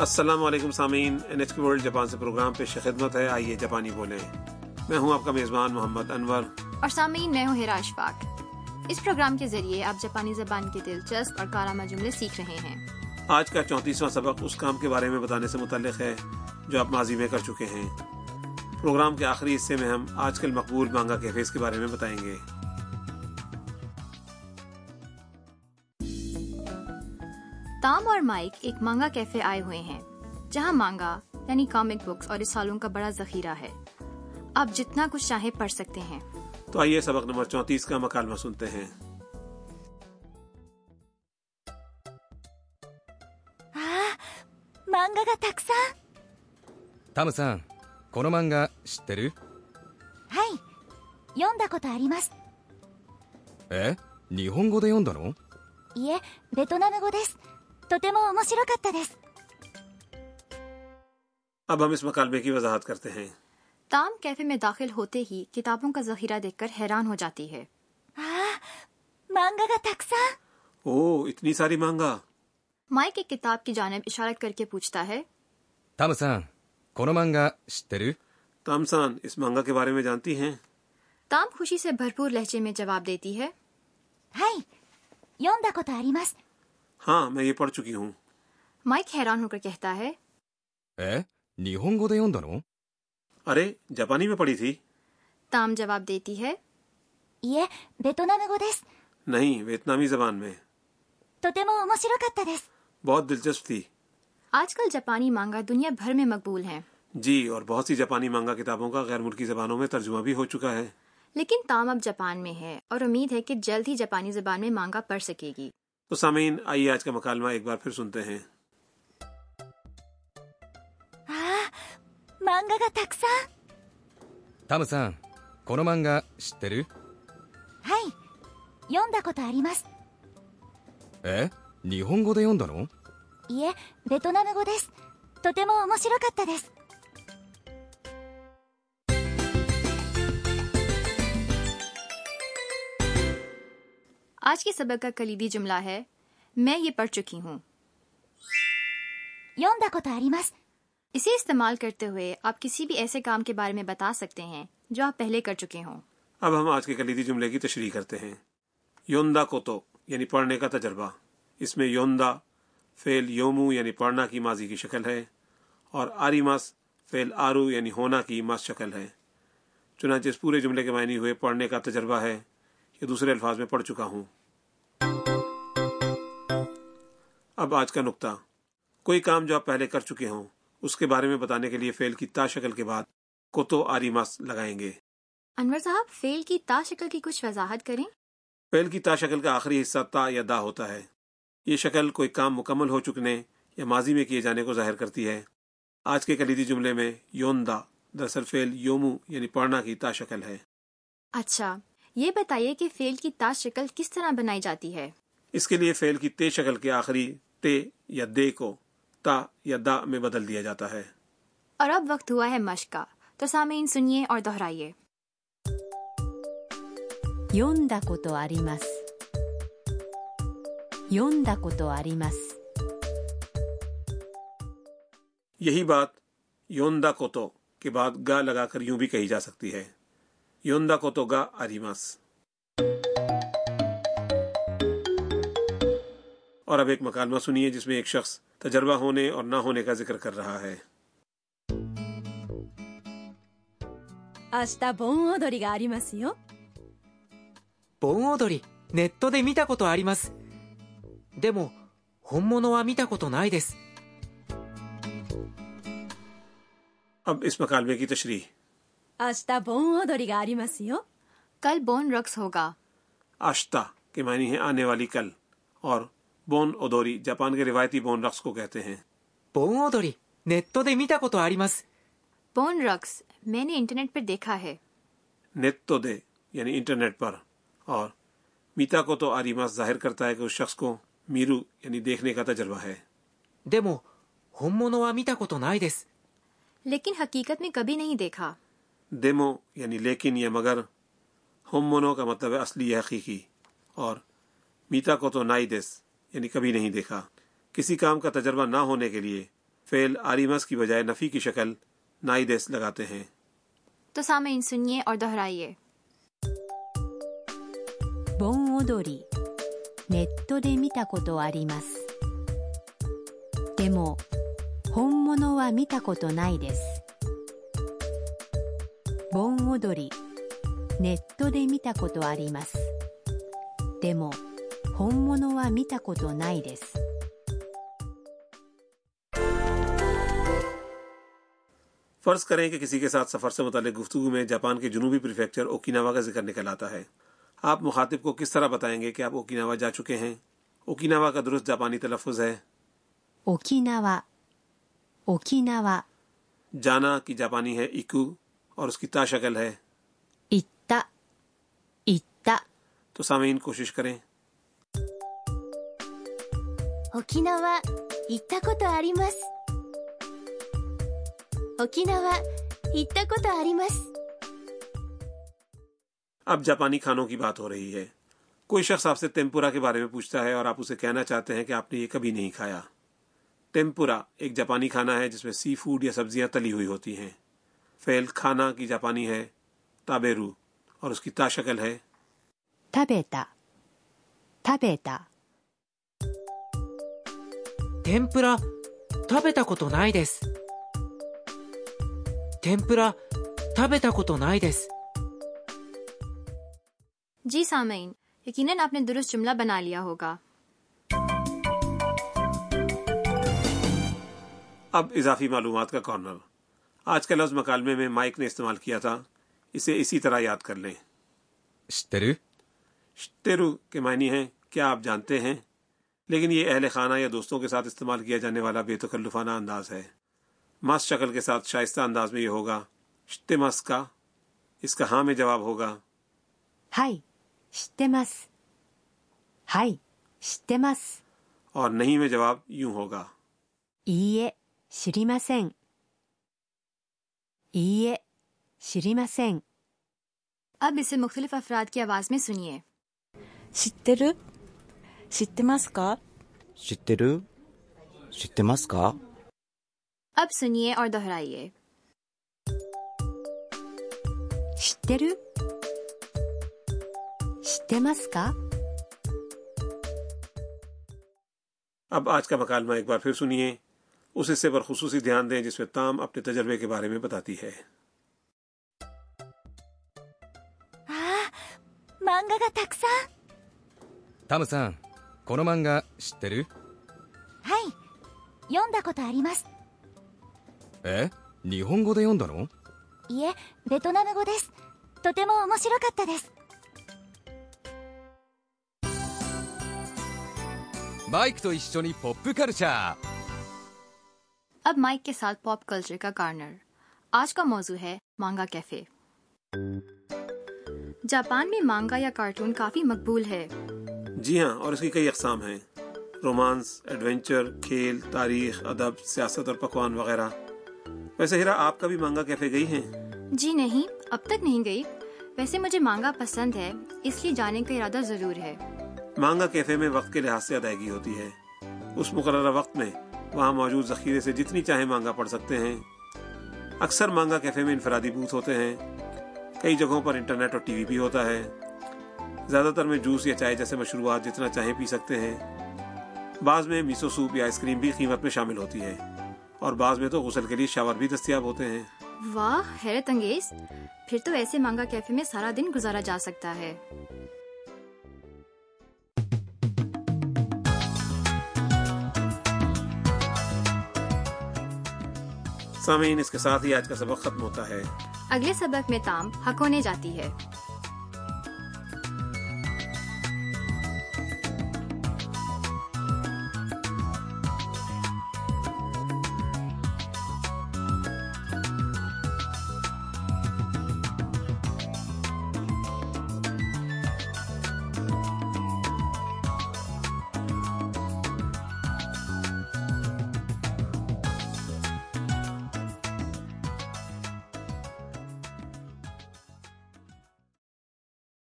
السلام علیکم سامعین این ایچ ورلڈ جاپان سے پروگرام پیش خدمت ہے۔ آئیے جاپانی بولیں۔ میں ہوں آپ کا میزبان محمد انور۔ اور سامعین میں ہوں ہیرا اشفاق۔ اس پروگرام کے ذریعے آپ جاپانی زبان کے دلچسپ اور کارآمد جملے سیکھ رہے ہیں۔ آج کا چونتیسواں سبق اس کام کے بارے میں بتانے سے متعلق ہے جو آپ ماضی میں کر چکے ہیں۔ پروگرام کے آخری حصے میں ہم آج کل مقبول مانگا کیفیز کے بارے میں بتائیں گے۔ تام اور مائک ایک مانگا کیفے آئے ہوئے ہیں جہاں مانگا یعنی کامک بکس اور رسالوں کا بڑا ذخیرہ ہے۔ آپ جتنا کچھ چاہے پڑھ سکتے ہیں۔ تو آئیے سبق نمبر چونتیس کا مکالمہ سنتے ہیں۔ مانگا کا تکسا تام سان کون مانگا شترو؟ ہائی یوندا کو تاری مس اے نیہون دے یوندا نو؟ یہ بیتنام گو دیس 読んだことありますえ日本語で読んだのいえベトナム語ですとても面白かったです اب ہم اس مکالمے کی وضاحت کرتے ہیں تام کیفے میں داخل ہوتے ہی کتابوں کا ذخیرہ دیکھ کر حیران ہو جاتی ہے ああ漫画がたくさん او اتنی ساری مانگا مائک ایک کتاب کی جانب اشارت کر کے پوچھتا ہے タムさんこの漫画知ってる تامسان اس مانگا کے بارے میں جانتی ہیں تام خوشی سے بھرپور لہجے میں جواب دیتی ہے はい読んだことあります ہاں میں یہ پڑھ چکی ہوں۔ مائک حیران ہو کر کہتا ہے ارے جاپانی میں پڑھی تھی۔ تام جواب دیتی ہے نہیں ویتنامی زبان میں۔ بہت دلچسپ تھی۔ آج کل جاپانی مانگا دنیا بھر میں مقبول ہیں جی اور بہت سی جاپانی مانگا کتابوں کا غیر ملکی زبانوں میں ترجمہ بھی ہو چکا ہے۔ لیکن تام اب جاپان میں ہے اور امید ہے کہ جلد ہی جاپانی زبان میں مانگا پڑھ سکے گی۔ تو سامعین آئیے آج کا مکالمہ ایک بار پھر سنتے ہیں۔ مانگا کا تھکسا؟ تھام سان کونو مانگا شترو؟ ہائی یوندا کو تاری مس اے آج کے سبق کا کلیدی جملہ ہے میں یہ پڑھ چکی ہوں۔ اسے استعمال کرتے ہوئے آپ کسی بھی ایسے کام کے بارے میں بتا سکتے ہیں جو آپ پہلے کر چکے ہوں۔ اب ہم آج کے کلیدی جملے کی تشریح کرتے ہیں۔ یوندا کو تو یعنی پڑھنے کا تجربہ۔ اس میں یوندا فیل یومو یعنی پڑھنا کی ماضی کی شکل ہے اور آری مس فیل آرو یعنی ہونا کی مس شکل ہے۔ چنانچہ اس پورے جملے کے معنی ہوئے پڑھنے کا تجربہ ہے۔ یہ دوسرے الفاظ میں پڑھ چکا ہوں۔ اب آج کا نقطہ۔ کوئی کام جو آپ پہلے کر چکے ہوں اس کے بارے میں بتانے کے لیے فعل کی تا شکل کے بعد کوتو آریمس لگائیں گے۔ انور صاحب فیل کی تا شکل کی کچھ وضاحت کریں۔ فعل کی تا شکل کا آخری حصہ تا یا دا ہوتا ہے۔ یہ شکل کوئی کام مکمل ہو چکنے یا ماضی میں کیے جانے کو ظاہر کرتی ہے۔ آج کے کلیدی جملے میں یون دا دراصل فعل یومو یعنی پڑھنا کی تا شکل ہے۔ اچھا۔ یہ بتائیے کہ فیل کی تا شکل کس طرح بنائی جاتی ہے؟ اس کے لیے فیل کی تے شکل کے آخری تے یا دے کو تا یا دا میں بدل دیا جاتا ہے۔ اور اب وقت ہوا ہے مشق کا۔ تو سامعین سنیے اور دہرائیے۔ دا کو یہی بات یون دا کے بعد گا لگا کر یوں بھی کہی جا سکتی ہے۔ یوندا کوتو گا آریماس اور اب ایک مکالمہ سنیے جس میں ایک شخص تجربہ ہونے اور نہ ہونے کا ذکر کر رہا ہے 明日盆踊りがありますよ盆踊りネットで見たことありますでも本物は見たことないです اب اس مکالمے کی تشریح آج بون اور گاری مسیو کل بون رقص ہوگا۔ آشتہ کے معنی ہے آنے والی کل اور بون ادوری جاپان کے روایتی بون رقص کو کہتے ہیں۔ بون ادوری نیتو دے میٹا کو تو آری مس بون رقص میں نے انٹرنیٹ پر دیکھا ہے۔ نیتو دے یعنی انٹرنیٹ پر اور میتا کو تو آری مس ظاہر کرتا ہے کہ اس شخص کو میرو یعنی دیکھنے کا تجربہ ہے۔ دیمو ہم مونو آ میتا کو تو نائی دیس لیکن حقیقت میں کبھی نہیں دیکھا۔ دیمو یعنی لیکن یا مگر ہومونو کا مطلب ہے اصلی یا حقیقی اور میتا کو تو نائی دیس یعنی کبھی نہیں دیکھا۔ کسی کام کا تجربہ نہ ہونے کے لیے فعل آریمس کی بجائے نفی کی شکل نائی دیس لگاتے ہیں۔ تو سامعین سنیے اور دہرائیے۔ بون دے میتا کو تو آریمس۔ دیمو ہومونو وا میتا کو تو نائی دیس۔ 盆踊りネットで見たことありますでも本物は見たことないです فرض کریں کہ کسی کے ساتھ سفر سے متعلق گفتگو میں جاپان کے جنوبی پریفیکچر اوکیناوا کا ذکر نکل آتا ہے آپ مخاطب کو کس طرح بتائیں گے کہ آپ اوکیناوا جا چکے ہیں اوکیناوا کا درست جاپانی تلفظ ہے 沖縄沖縄 جانا کی جاپانی ہے ایکو اور اس کی تا شکل ہے۔ اتا اتا۔ تو سامعین کوشش کریں۔ اوکیناوا اتا کو تو آریمس اوکیناوا اتا کو تو آریمس اب جاپانی کھانوں کی بات ہو رہی ہے۔ کوئی شخص آپ سے تیمپورا کے بارے میں پوچھتا ہے اور آپ اسے کہنا چاہتے ہیں کہ آپ نے یہ کبھی نہیں کھایا۔ تیمپورا ایک جاپانی کھانا ہے جس میں سی فوڈ یا سبزیاں تلی ہوئی ہوتی ہیں۔ فیل کھانا کی جاپانی ہے تابیرو اور اس کی تا شکل ہے۔ تابیتا۔ تابیتا۔ تیمپرا تابیتا کو تو نائی دیس تیمپرا تابیتا کو تو نائی دیس جی سامین یقیناً آپ نے درست جملہ بنا لیا ہوگا۔ اب اضافی معلومات کا کارنر۔ آج کا لفظ مکالمے میں مائک نے استعمال کیا تھا۔ اسے اسی طرح یاد کر لیں۔ شترو؟ شترو کے معنی ہیں کیا آپ جانتے ہیں؟ لیکن یہ اہل خانہ یا دوستوں کے ساتھ استعمال کیا جانے والا بے تکلفانہ انداز ہے۔ ماس شکل کے ساتھ شائستہ انداز میں یہ ہوگا۔ شتمس کا۔ اس کا ہاں میں جواب ہوگا۔ ہائی شتمس ہائی شتمس اور نہیں میں جواب یوں ہوگا۔ یہ مسنگ いいえ知りません اب اسے مختلف افراد کی آواز میں سنیے 知ってる知ってますか知ってる知ってますか اب سنیے اور دہرائیے 知ってる知ってますか اب آج کا مکالمہ ایک بار پھر سنیے اس حصے پر خصوصی دھیان دیں جس میں تام اپنے تجربے کے بارے میں بتاتی ہے ああ漫画がたくさんタムさんこの漫画知ってるはい読んだことありますえ日本語で読んだのいえベトナム語ですとても面白かったです マイクと一緒にポップカルチャー اب مائک کے ساتھ پاپ کلچر کا کارنر۔ آج کا موضوع ہے مانگا کیفے۔ جاپان میں مانگا یا کارٹون کافی مقبول ہے۔ جی ہاں اور اس کی کئی اقسام ہیں۔ رومانس ایڈونچر کھیل تاریخ ادب سیاست اور پکوان وغیرہ۔ ویسے ہیرا آپ کبھی مانگا کیفے گئی ہیں؟ جی نہیں اب تک نہیں گئی۔ ویسے مجھے مانگا پسند ہے اس لیے جانے کا ارادہ ضرور ہے۔ مانگا کیفے میں وقت کے لحاظ سے ادائیگی ہوتی ہے۔ اس مقررہ وقت میں وہاں موجود ذخیرے سے جتنی چاہے مانگا پڑھ سکتے ہیں۔ اکثر مانگا کیفے میں انفرادی بوتھ ہوتے ہیں۔ کئی جگہوں پر انٹرنیٹ اور ٹی وی بھی ہوتا ہے۔ زیادہ تر میں جوس یا چائے جیسے مشروبات جتنا چاہیں پی سکتے ہیں۔ بعض میں میسو سوپ یا آئس کریم بھی قیمت میں شامل ہوتی ہے۔ اور بعض میں تو غسل کے لیے شاور بھی دستیاب ہوتے ہیں۔ واہ، حیرت انگیز۔ پھر تو ایسے مانگا کیفے میں سارا دن گزارا جا سکتا ہے۔ سامعین، اس کے ساتھ ہی آج کا سبق ختم ہوتا ہے۔ اگلے سبق میں تام حق ہونے جاتی ہے۔